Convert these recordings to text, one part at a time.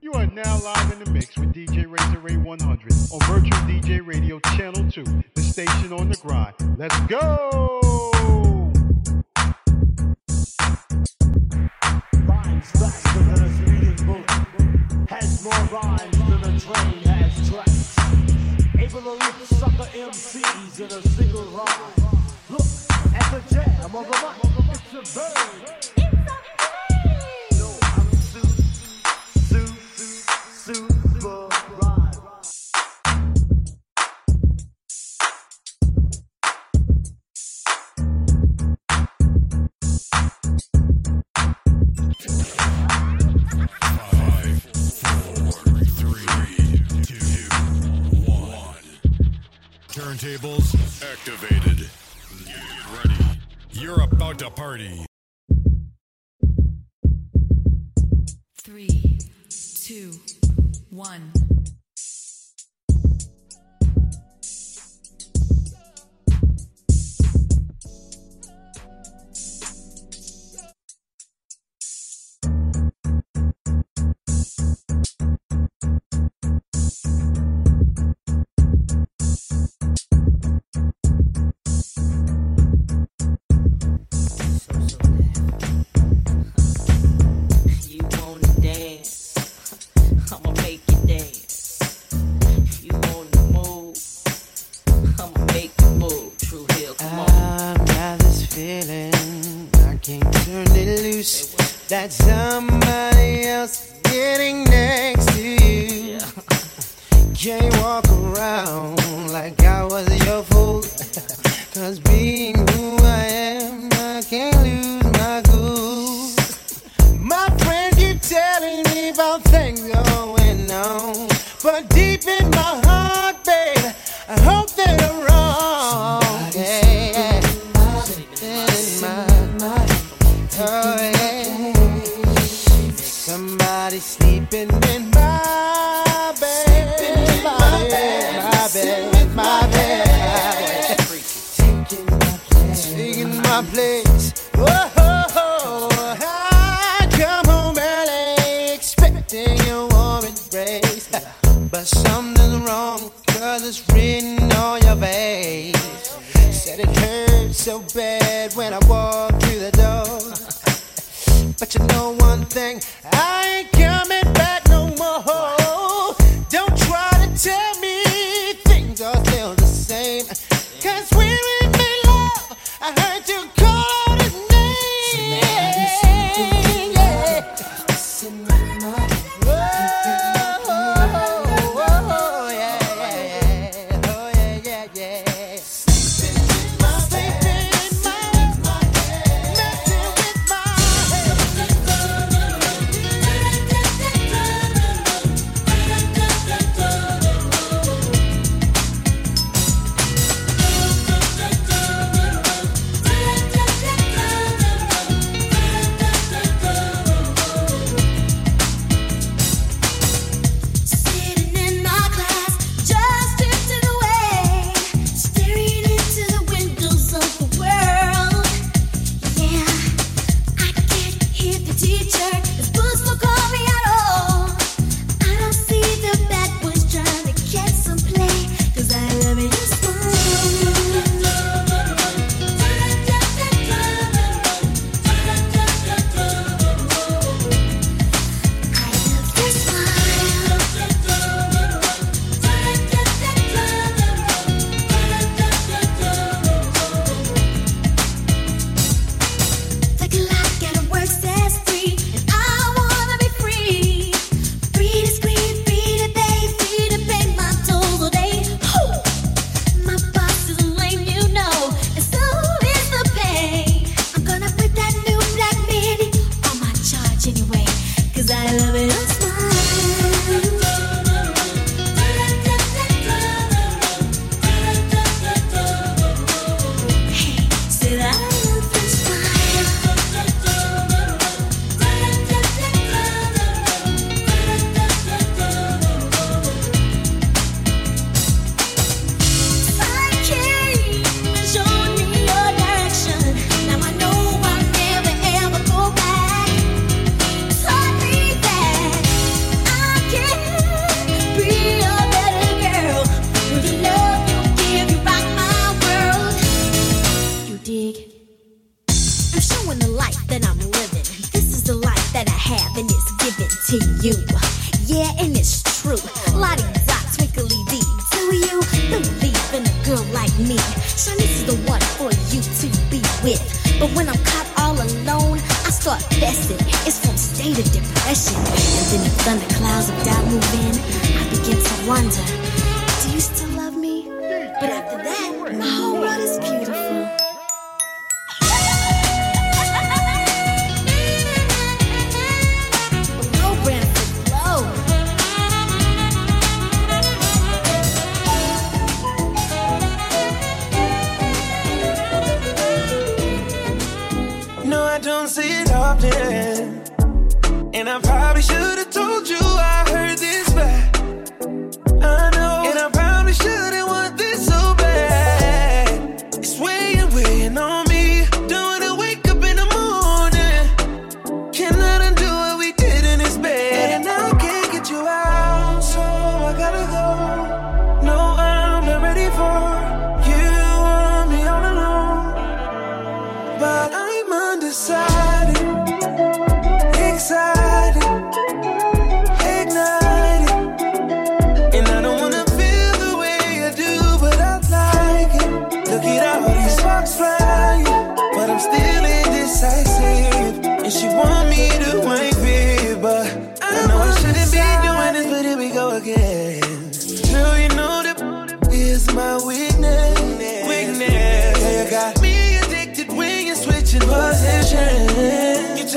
You are now live in the mix with DJ Razor Ray 100 on Virtual DJ Radio Channel 2, the station on the grind. Let's go! Rhymes faster than a speeding bullet, has more rhymes than a train has tracks. Able to lift sucker MCs in a single rhyme. Look at the jam on the mic. It's a bird. turntables activated. Get ready. You're about to party. Three, two, one.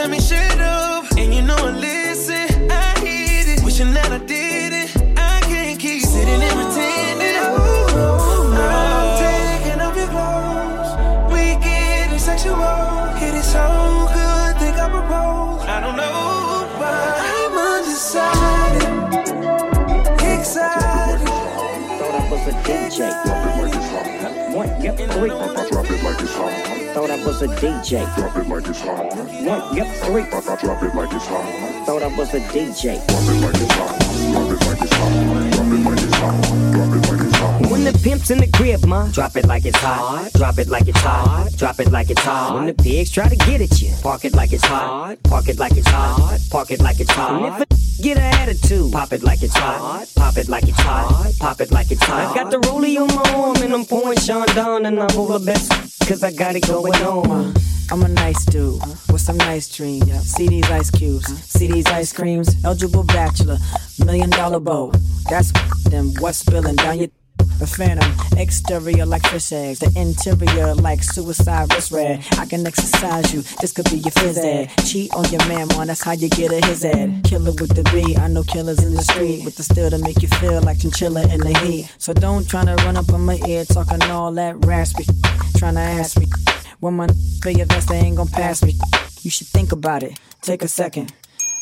Tell me shut up, and you know I listen. I hate it, wishing that I did it. I can't keep sitting and pretending. Ooh, I'm taking off your clothes. We getting sexual. It is so good, think I propose. I don't know, but I'm undecided, excited. Thought I was a DJ. One, yep, three. Drop it like it's hot. Thought I was a DJ. Drop it like it's hot. One, yep, three. Drop it like it's hot. Thought I was a DJ. Drop it like it's hot. Drop it like it's hot. Drop it like it's hot. Drop it like it's hot. When the pimp's in the crib, ma, drop it like it's hot. Drop it like it's hot. Drop it like it's hot. When the pigs try to get at you, park it like it's hot. Park it like it's hot. Park it like it's hot. And if a get an attitude, pop it like it's hot. Pop it like it's hot. Pop it like it's hot. I got the rollie on my arm and I'm pouring Chandon and I'm all the best cause I got it going on. I'm a nice dude with some nice dreams. See these ice cubes, see these ice creams. Eligible bachelor, million dollar bow. That's them. What's spilling down your the phantom, exterior like fish eggs, the interior like suicide wrist red. I can exercise you, this could be your phys ed. Cheat on your man, man, that's how you get a his ed. Killer with the B, I know killers in the street with the steel to make you feel like chinchilla in the heat. So don't try to run up on my ear talking all that raspy, trying to ask me. When my for your vest, they ain't gon' pass me. You should think about it, take a second.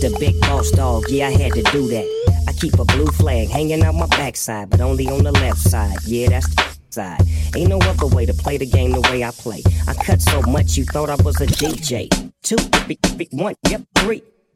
The big boss dog, yeah, I had to do that. I keep a blue flag hanging out my backside, but only on the left side. Yeah, that's the side. Ain't no other way to play the game the way I play. I cut so much you thought I was a DJ. Two, yep, three.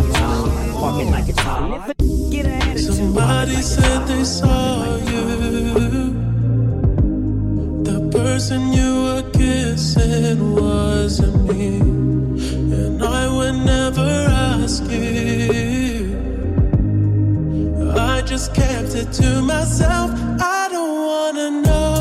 it's hot. It like it's hot. Somebody said they saw you. The person you were kissing wasn't me. And I would never ask you. I just kept it to myself. I don't wanna know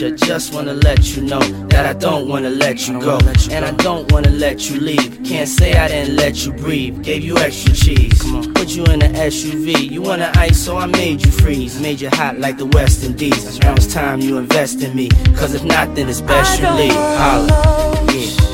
I Just wanna let you know that I don't wanna let you go. And I don't wanna let you leave. Can't say I didn't let you breathe. Gave you extra cheese. Put you in the SUV. You wanna ice, so I made you freeze. Made you hot like the West Indies. Now it's time you invest in me. Cause if not, then it's best you leave. Holla. Yeah.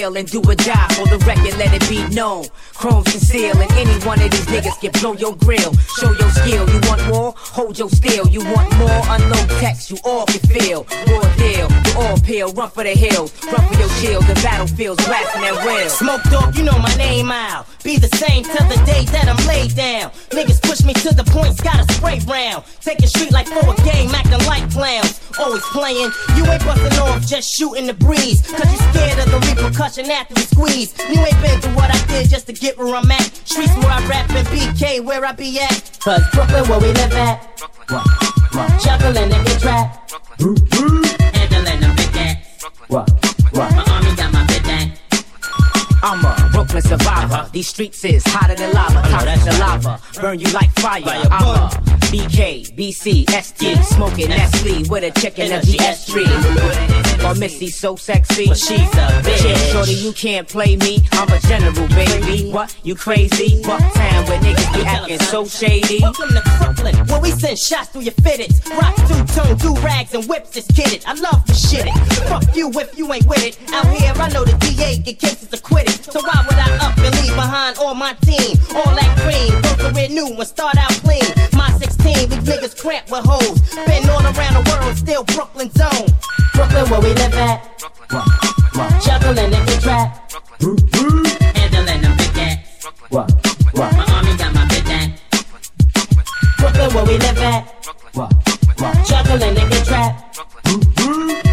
Ville and do a die for the record, let it be known. Chrome's conceal and any one of these niggas can blow your grill. Show your skill, you? Hold your steel. You want more? Unload text, you all can feel. Raw deal, you all peel, run for the hills, run for your shield, the battlefields, blasting that will. Smoke dog, you know my name out. Be the same till the day that I'm laid down. Niggas push me to the points, gotta spray round. Take a street like for a game, acting like clowns. Always playing, you ain't busting off, just shooting the breeze. Cause you scared of the repercussion after the squeeze. You ain't been through what I did just to get where I'm at. Streets where I rap and BK where I be at. Cause Brooklyn where we live at. Chuckling in the trap. Handling them big ass. My army got my big ass. I'm a Brooklyn survivor. These streets is hotter than lava. Top the lava. Burn you like fire. I'm a BK, BC, ST. Smoking Nestle with a chicken of GS3. Or Missy so sexy. But she's a bitch. Shit, shorty, you can't play me. I'm a general, baby. What? You crazy? Bucktown where niggas be acting so shady. Welcome to Brooklyn, where we send shots through your fitteds. Rock two tone, do rags and whips is kidded. I love to shit it. Fuck you if you ain't with it. Out here, I know the DA get cases acquitted. So why would I up and leave behind all my team? All that cream, go career new and start out clean. My 16, these niggas cramp with hoes. Been all around the world, still Brooklyn zone. Brooklyn, where we live at. Chuckling in the trap. Handling them big ass. My army got my big ass. Brooklyn, where we live at. Chuckling in the trap.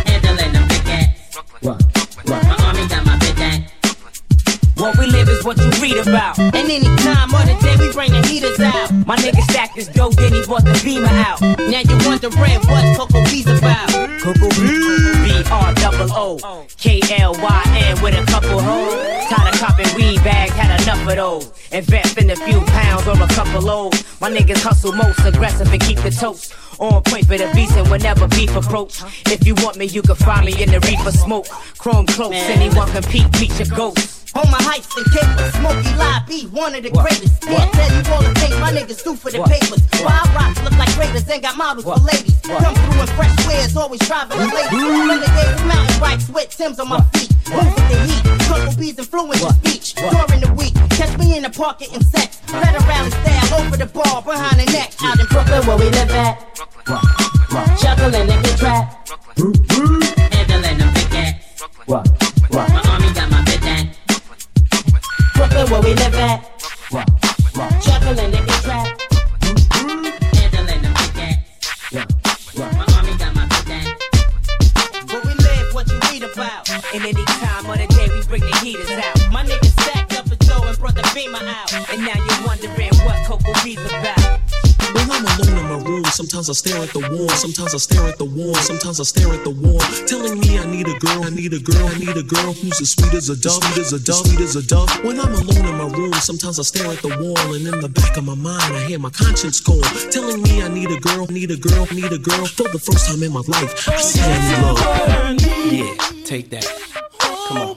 Handling them big ass. What we live is what you read about. And any time of the day, we bring the heaters out. My nigga stacked his dope, then he brought the beamer out. Now you wondering what Coco B's about. Coco B R double O K L Y N with a couple hoes. Tired of copping weed bags, had enough of those. Invest in a few pounds or a couple O's. My niggas hustle most aggressive and keep the toast. On point for the beast and whenever beef approach. If you want me, you can find me in the reefer smoke. Chrome close, anyone compete, meet your ghost. On my heights and capers, Smokey Live be one of the greatest. Can't tell you all the things my niggas do for the papers. Wild rocks look like raiders and got models for ladies. Come through in fresh wares, always driving the ladies. Renegade with mountain bikes with Tim's on my feet. Move with the heat, Coco B's influence your speech. During the week, catch me in the park getting sex. Red around the style, over the bar, behind the neck. Out in Brooklyn where we live at. Chuckling in the trap. Sometimes I stare at the wall, sometimes I stare at the wall, sometimes I stare at the wall, telling me I need a girl, I need a girl, I need a girl who's as sweet as a dove, sweet as a dove, sweet as a dove. When I'm alone in my room, sometimes I stare at the wall, and in the back of my mind, I hear my conscience call, telling me I need a girl, need a girl, need a girl. For the first time in my life, I see I need love. Yeah, take that. Come on.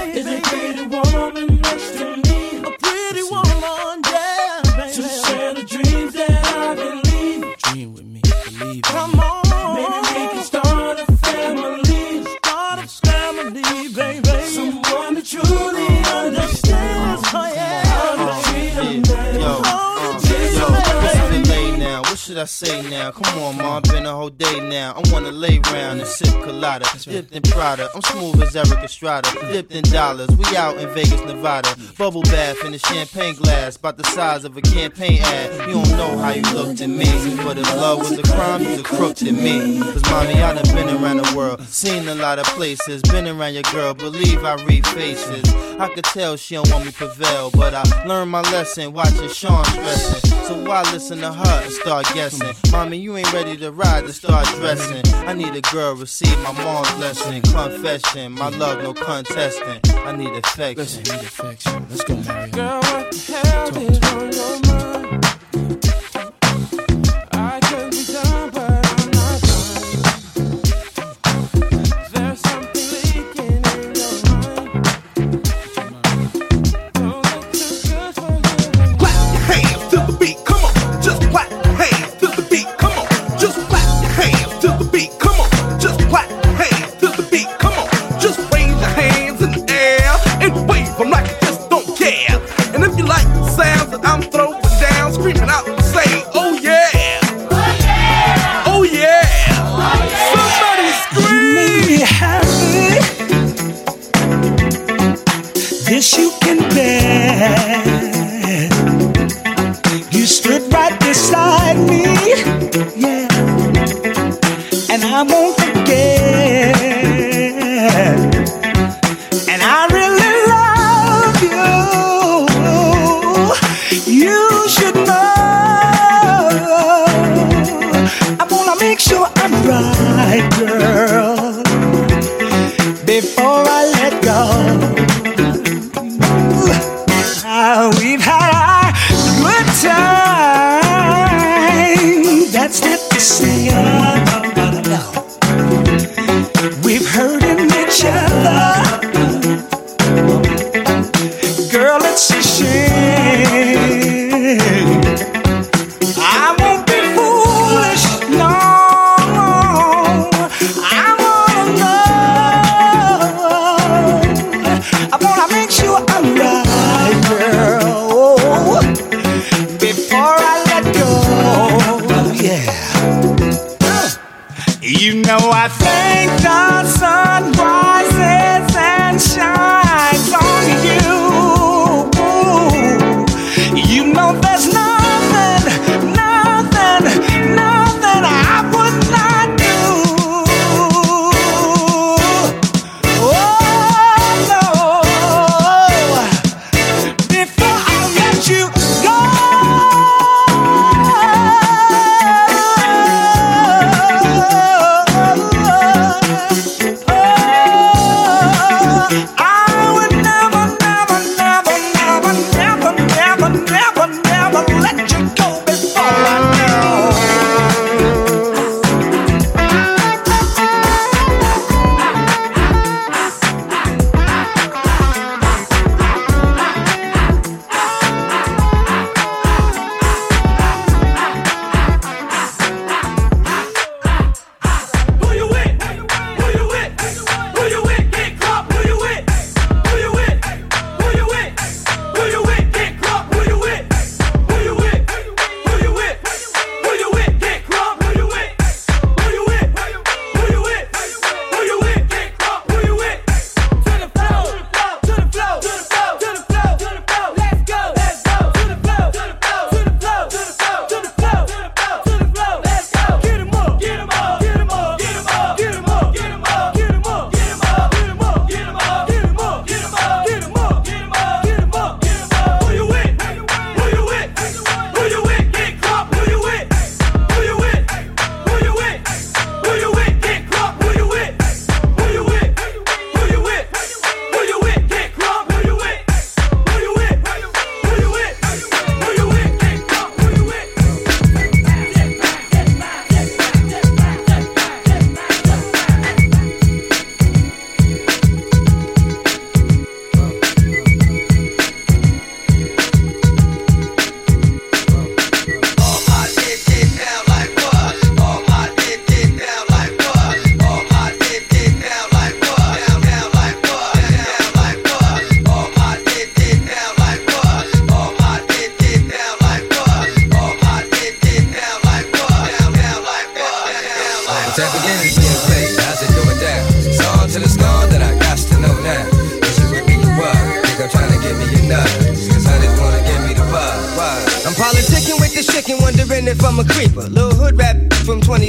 I say now? Come on, mom, been a whole day now. I wanna lay round and sip colada, dipped in Prada. I'm smooth as Erik Estrada, dipped in dollars. We out in Vegas, Nevada. Bubble bath in a champagne glass, about the size of a campaign ad. You don't know how you looked at me, but if love was a crime, you's a crook to me. Cause mommy, I done been around the world, seen a lot of places, been around your girl, believe I read faces. I could tell she don't want me prevail, but I learned my lesson watching Sean stressing. So why listen to her and start guessing? Mommy, you ain't ready to ride to start dressing. I need a girl, receive my mom's blessing. Confession, my love, no contesting. I need affection. I need affection. Let's go, Mary. Girl, what the hell is on your mind?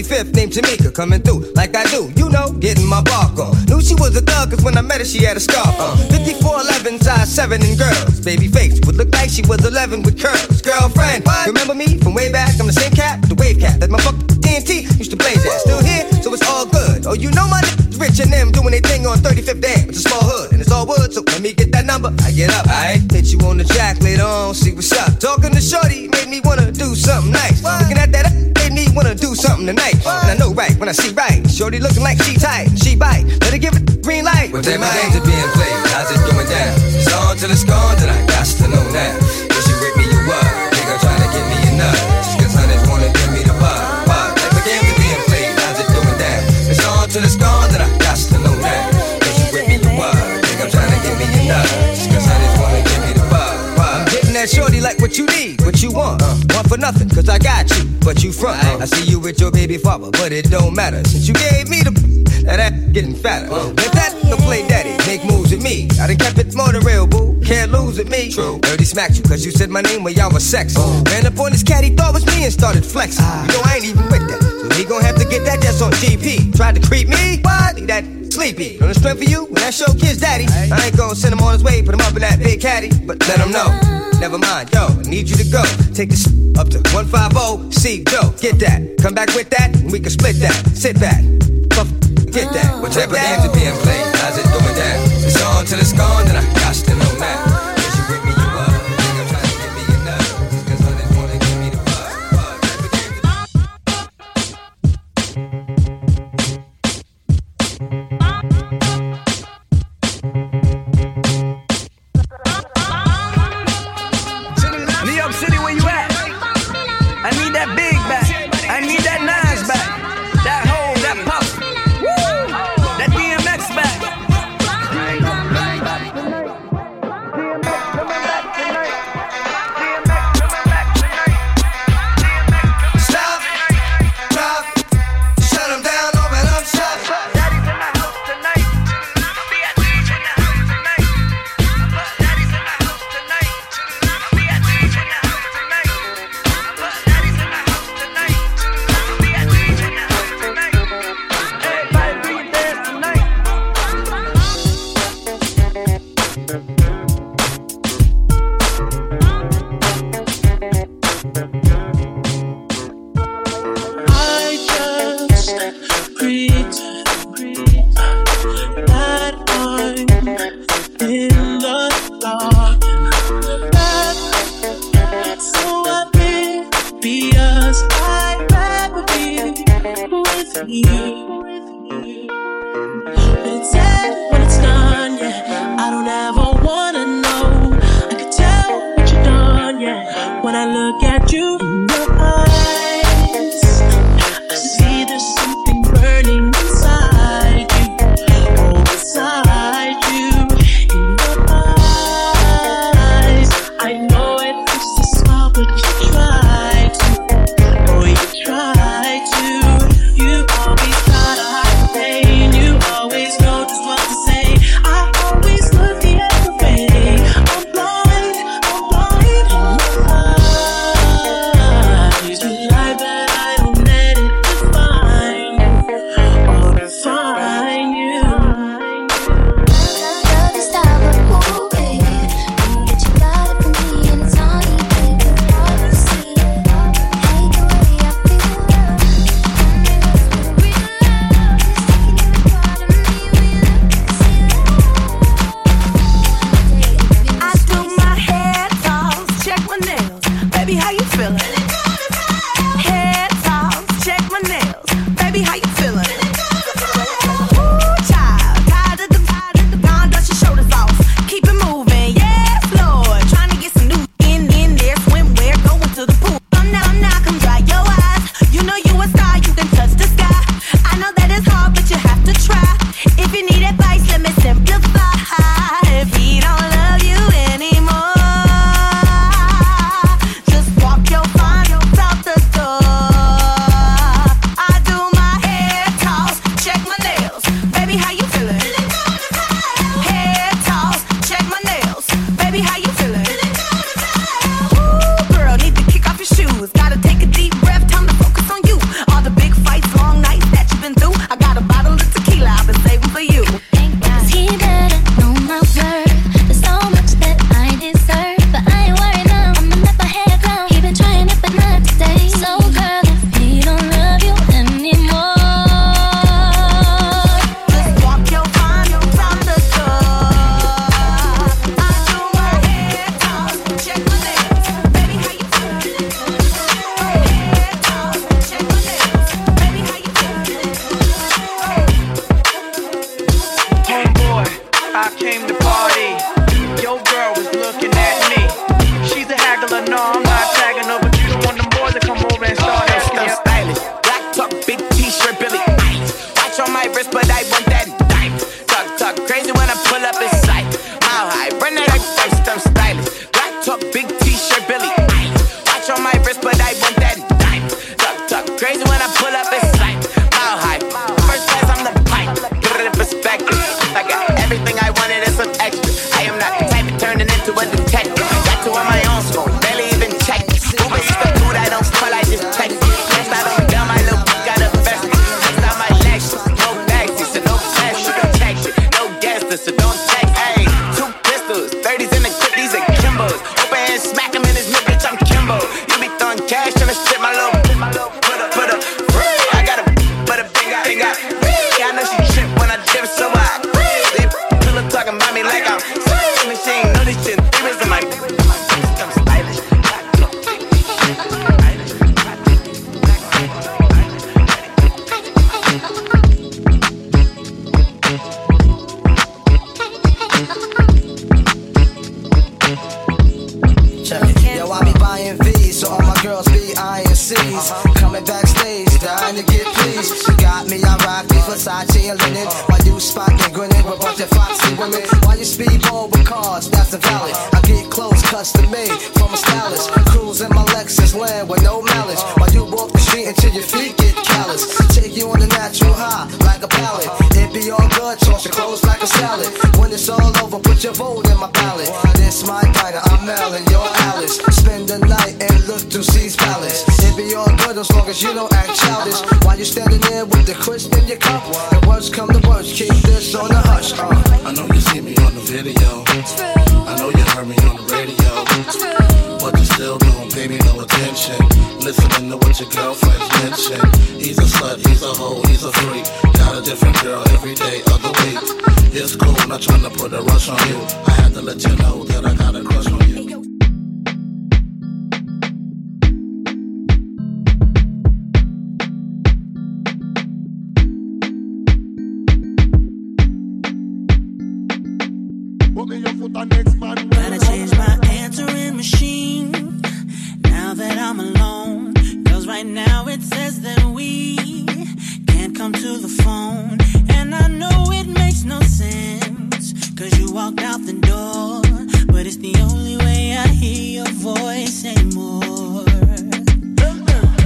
25th named Jamaica, coming through like I do. You know, getting my bark on. Knew she was a thug cause when I met her she had a scarf on. 5411, size 7 in girls. Baby face would look like she was 11 with curls. Girlfriend, remember me from way back? I'm the same cat, the wave cat that my fuck TNT used to blaze at. Still here, so it's all good. Oh, you know my rich and them doing their thing on 35th Dam. It's a small hood and it's all wood, so let me get that number. I get up, I hit you on the jack later on, see what's up. Talking to Shorty made me wanna do something nice. Looking at that made me wanna do something tonight. And I know right when I see right. Shorty looking like she tight, she bite. Let her give it green light. Well, then my games are being played. How's it going down? It's on till it's gone, then I got to know now. If you with me, you up. Nigga trying to get me enough. What you need, what you want. Uh, want for nothing, cause I got you, but you front. I see you with your baby father, but it don't matter. Since you gave me the that ass getting fatter. Let that no play daddy, make moves with me. I done kept it more than real, boo. Can't lose with me. True. Dirty smacked you, cause you said my name when y'all was sex. Ran up on this cat, he thought was me and started flexing. You know I ain't even with that. So he gon' have to get that just on GP. Tried to creep me, what? He that sleepy. On the strength for you, when that show kids daddy. I ain't gon' send him on his way, put him up in that big caddy. But let him know. Never mind, yo, I need you to go. Take this up to 150, see Joe, get that. Come back with that, and we can split that. Sit back, fuck, get that. What type of games are being played? How's it going down? It's on till it's gone, then I got to know now. C's. Coming backstage, dying to get pleased. You got me, I rock me, Versace and linen. While you spot and grinning with a bunch of foxy women. While you speedball with cars, that's invalid. I get clothes custom made from a stylist. Cruise in my Lexus land with no malice. While you walk the street until your feet get callous. Take you on a natural high, like a pallet. It be all good, toss your clothes like a salad. When it's all over, put your vote in my ballot. This my diner, I'm Mel as you don't act childish. While you standing there with the crisp in your cup. The worst come to worst, keep this on the hush. Uh. I know you see me on the video. I know you heard me on the radio. But you still don't pay me no attention. Listening to what your girlfriends mention. He's a slut, he's a hoe, he's a freak. Got a different girl every day of the week. It's cool, not trying to put a rush on you. I had to let you know that I got a crush on you. Gotta change my answering machine now that I'm alone. Cause right now it says that we can't come to the phone. And I know it makes no sense. Cause you walked out the door. But it's the only way I hear your voice anymore.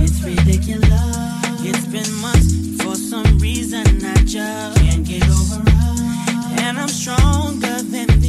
It's ridiculous. It's been months. For some reason I just can't get over us. And I'm stronger than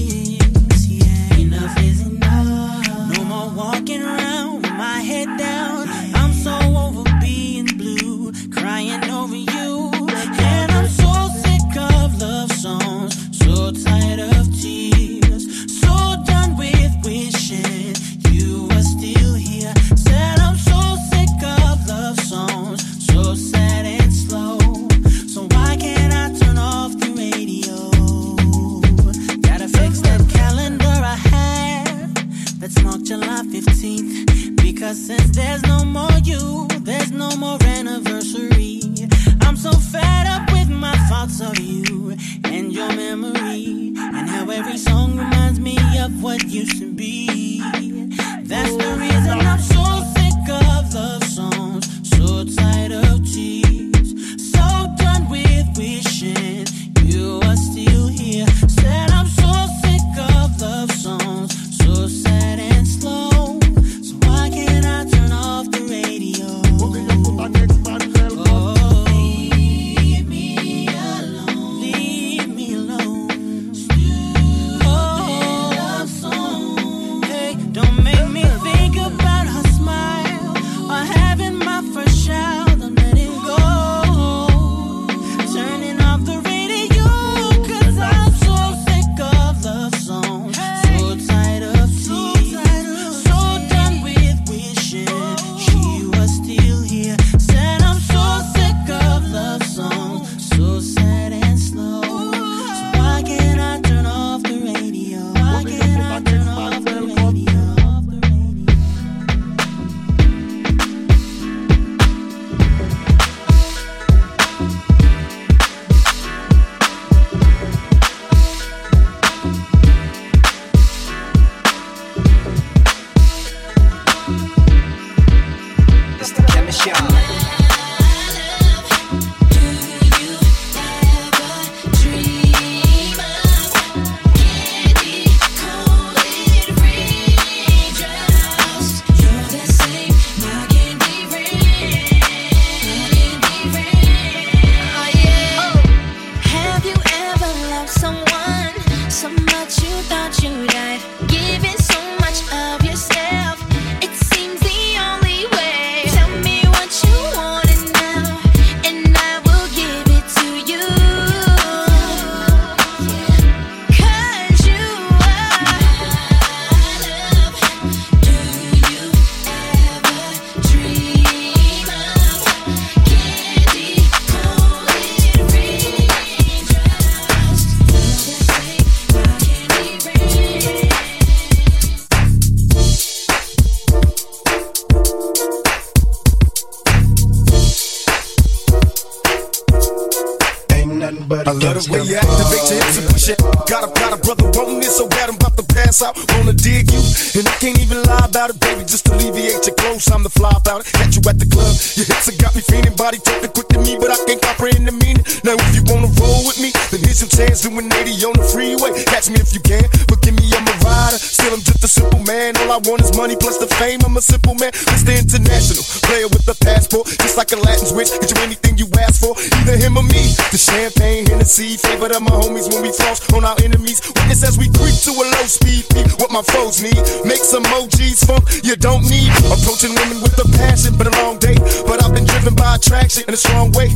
Latin switch. Get you anything you ask for, either him or me. The champagne, Hennessy, favorite of my homies when we floss on our enemies. Witness as we creep to a low speed, beat what my foes need. Make some emojis funk you don't need. Approaching women with a passion, but a long day. But I've been driven by attraction in a strong way.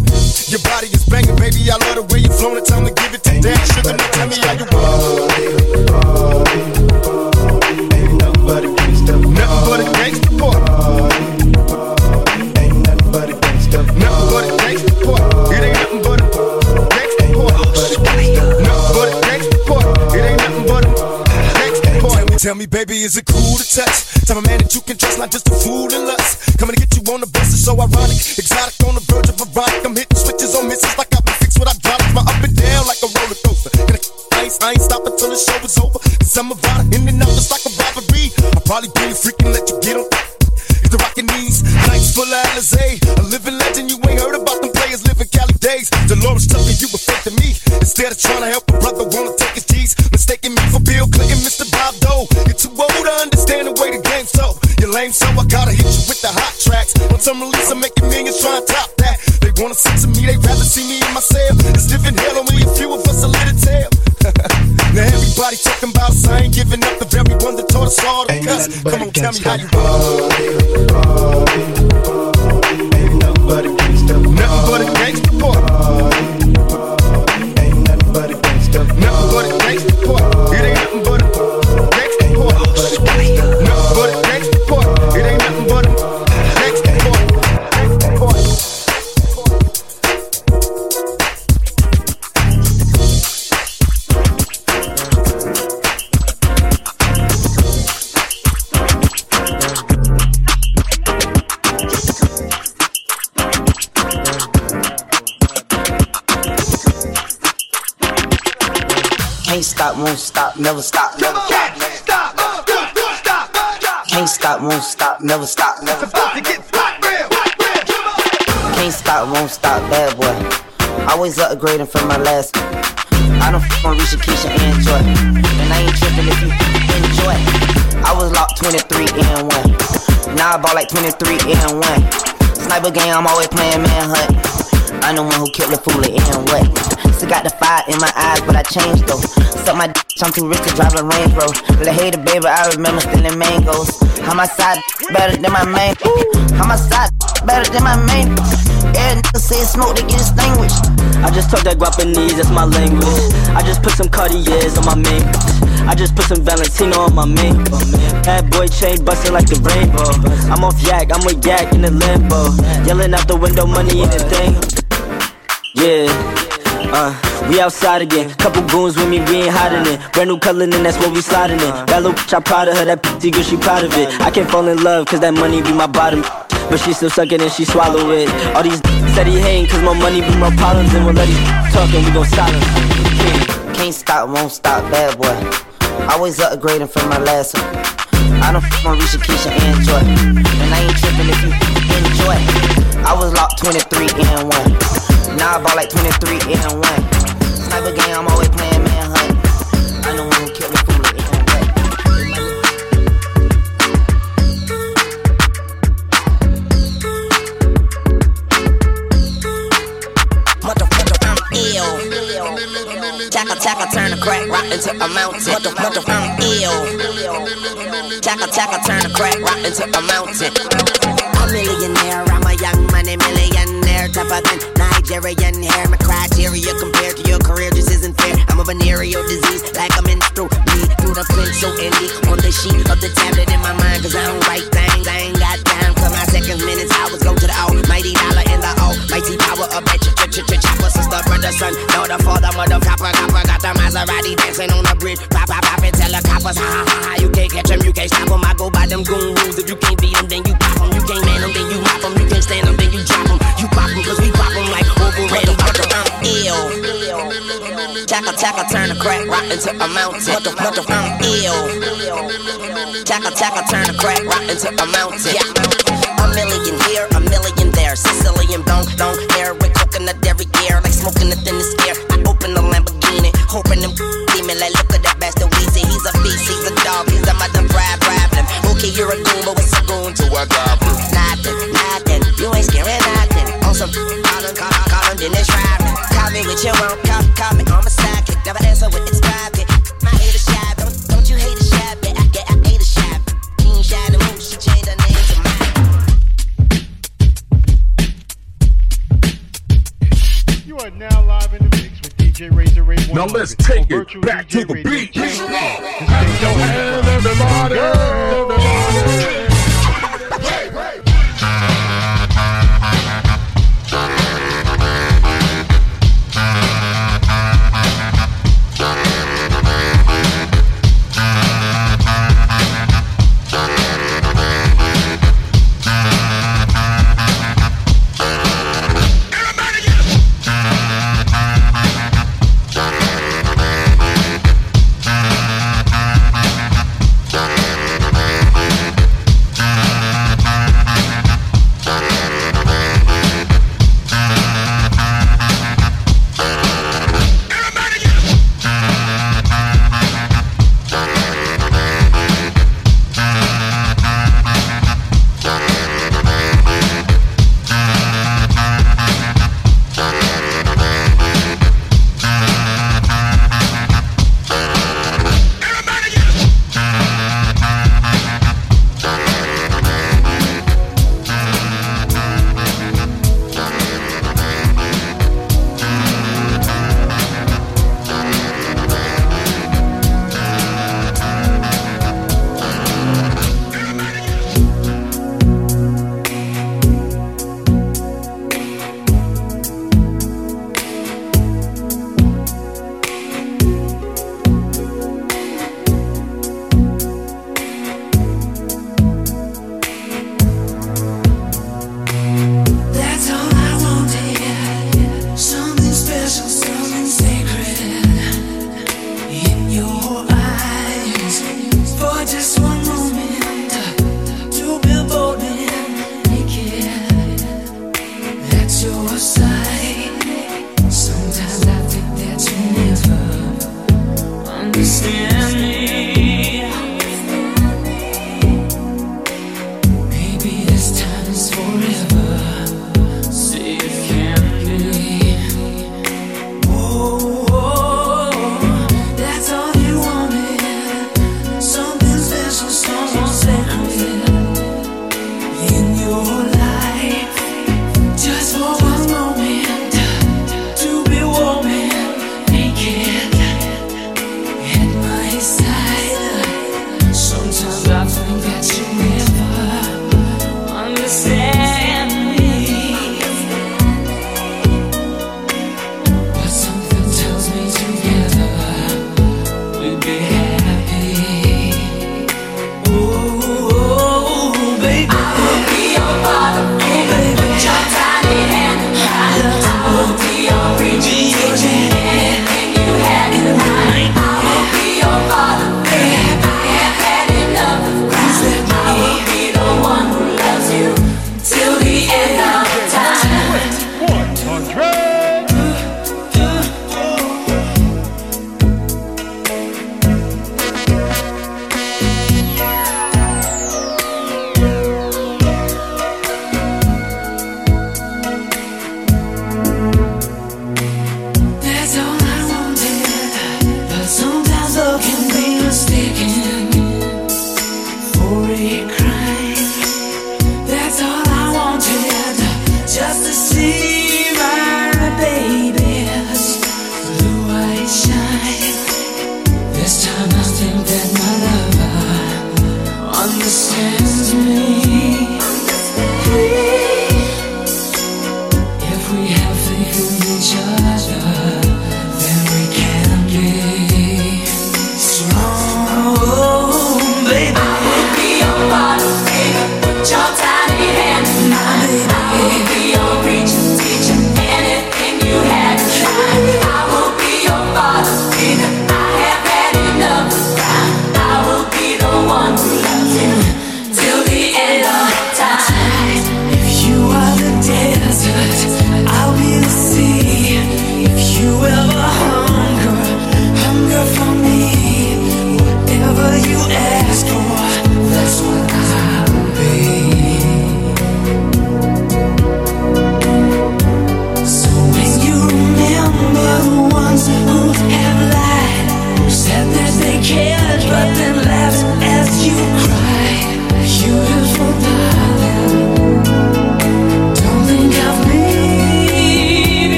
Your body is banging, baby. I love the way you're flowing. Time to give it to that sugar. Now tell me how you want. Tell me, baby, is it cool to touch? Tell a man that you can trust, not just a fool and lust. Coming to get you on the bus is so ironic. Exotic on the verge of erotic. I'm hitting switches on misses like I've been fixed what I dropped. My up and down like a roller coaster. I ain't, I ain't stopping till the show is over. Cause I'm a rider in and out just like a robbery. I'll probably be a freak let you get on. If the rockin' knees, nights full of Alizé. A living legend, you ain't heard about them players living Cali days. Delores me you were fake to me. Instead of trying to help a brother, wanna take his G's. Mistaking me for Bill Clinton, Mr. understand the way the game's so. You're lame, so I gotta hit you with the hot tracks. Once I'm released, I'm making millions trying to top that. They wanna see to me, they rather see me in my cell. It's living hell, only a few of us are lit a tale. now everybody talking about us, I ain't giving up the very one that taught us all to cuss. Come on, tell me how you roll. Nothing won't stop, never stop, never stop. Can't stop, won't stop, never stop, never stop. Can't stop, won't stop, bad boy. Always upgrading from my last. I don't f on Risha, Keisha, and Joy. And I ain't tripping if you enjoy. I was locked 23 and 1. Now I ball like 23 and 1. Sniper game, I'm always playing manhunt. I'm the one who killed the fool and what? Still got the fire in my eyes, but I changed though. Suck my d- I'm too rich to drive a Range Rover. Little hater, baby, I remember stealing mangoes. How my side better than my main? How my side better than my main? Yeah, niggas say smoke to get extinguished. I just talk that Guapanese, that's my language. I just put some Cartiers on my main. I just put some Valentino on my main. Bad boy chain busting like the rainbow. I'm off yak, I'm with yak in the limbo. Yelling out the window, money in the thing. Yeah. Uh, we outside again. Couple goons with me, we ain't hiding it. Brand new color, and that's what we sliding in. That little bitch, I proud of her. That pretty girl, she proud of it. I can't fall in love, cause that money be my bottom. But she still suck it and she swallow it. All these said he hating, cause more money be my problems. And we'll let these talk and we gon' silence. Can't stop, won't stop, bad boy. Always upgrading from my last one. I don't f on Risha, Keisha, and Joy. And I ain't tripping if you enjoy. I was locked 23 and 1. Now I bought like 23 and 1. Sniper game, I'm always playing manhunt. I know when who killed the fool and ill. Tackle, tackle, turn the crack rock into a mountain. Mother, mother, I'm ill. Tackle, tackle, turn the crack rock into a mountain. into a mountain. What the, fuck? the, I'm ill. Chaka, chaka, turn the crack right into a mountain. Yeah. Virtue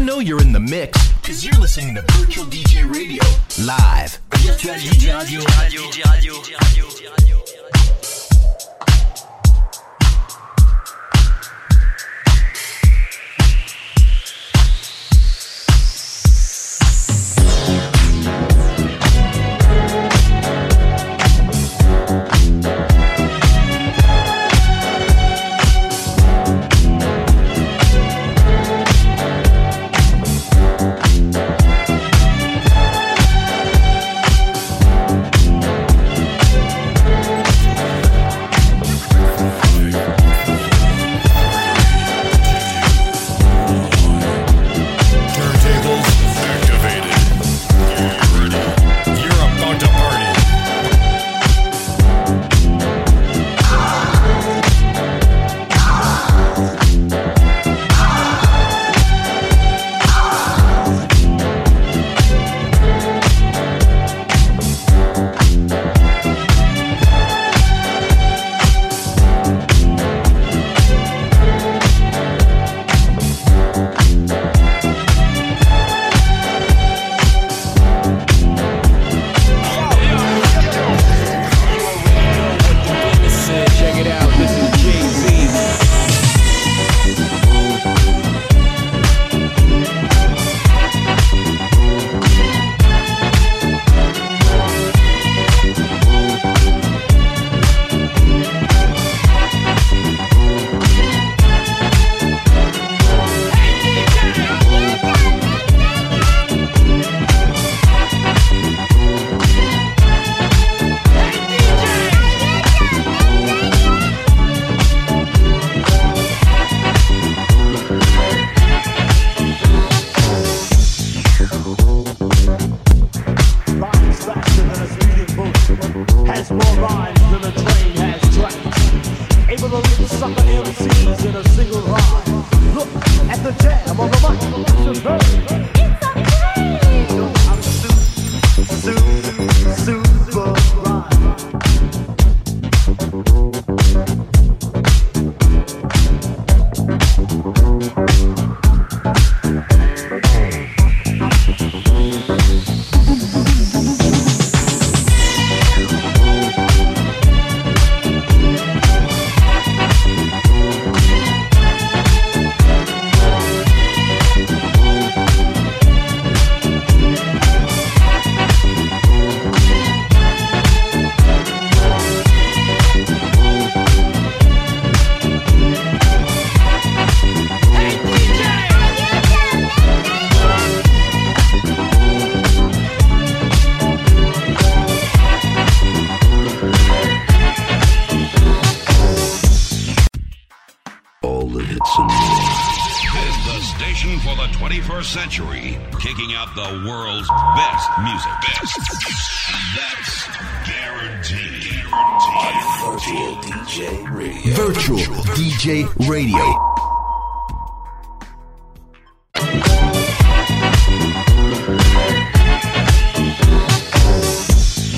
I know you're in the mix. Cause you're listening to Virtual DJ Radio. Live. Virtual DJ Radio.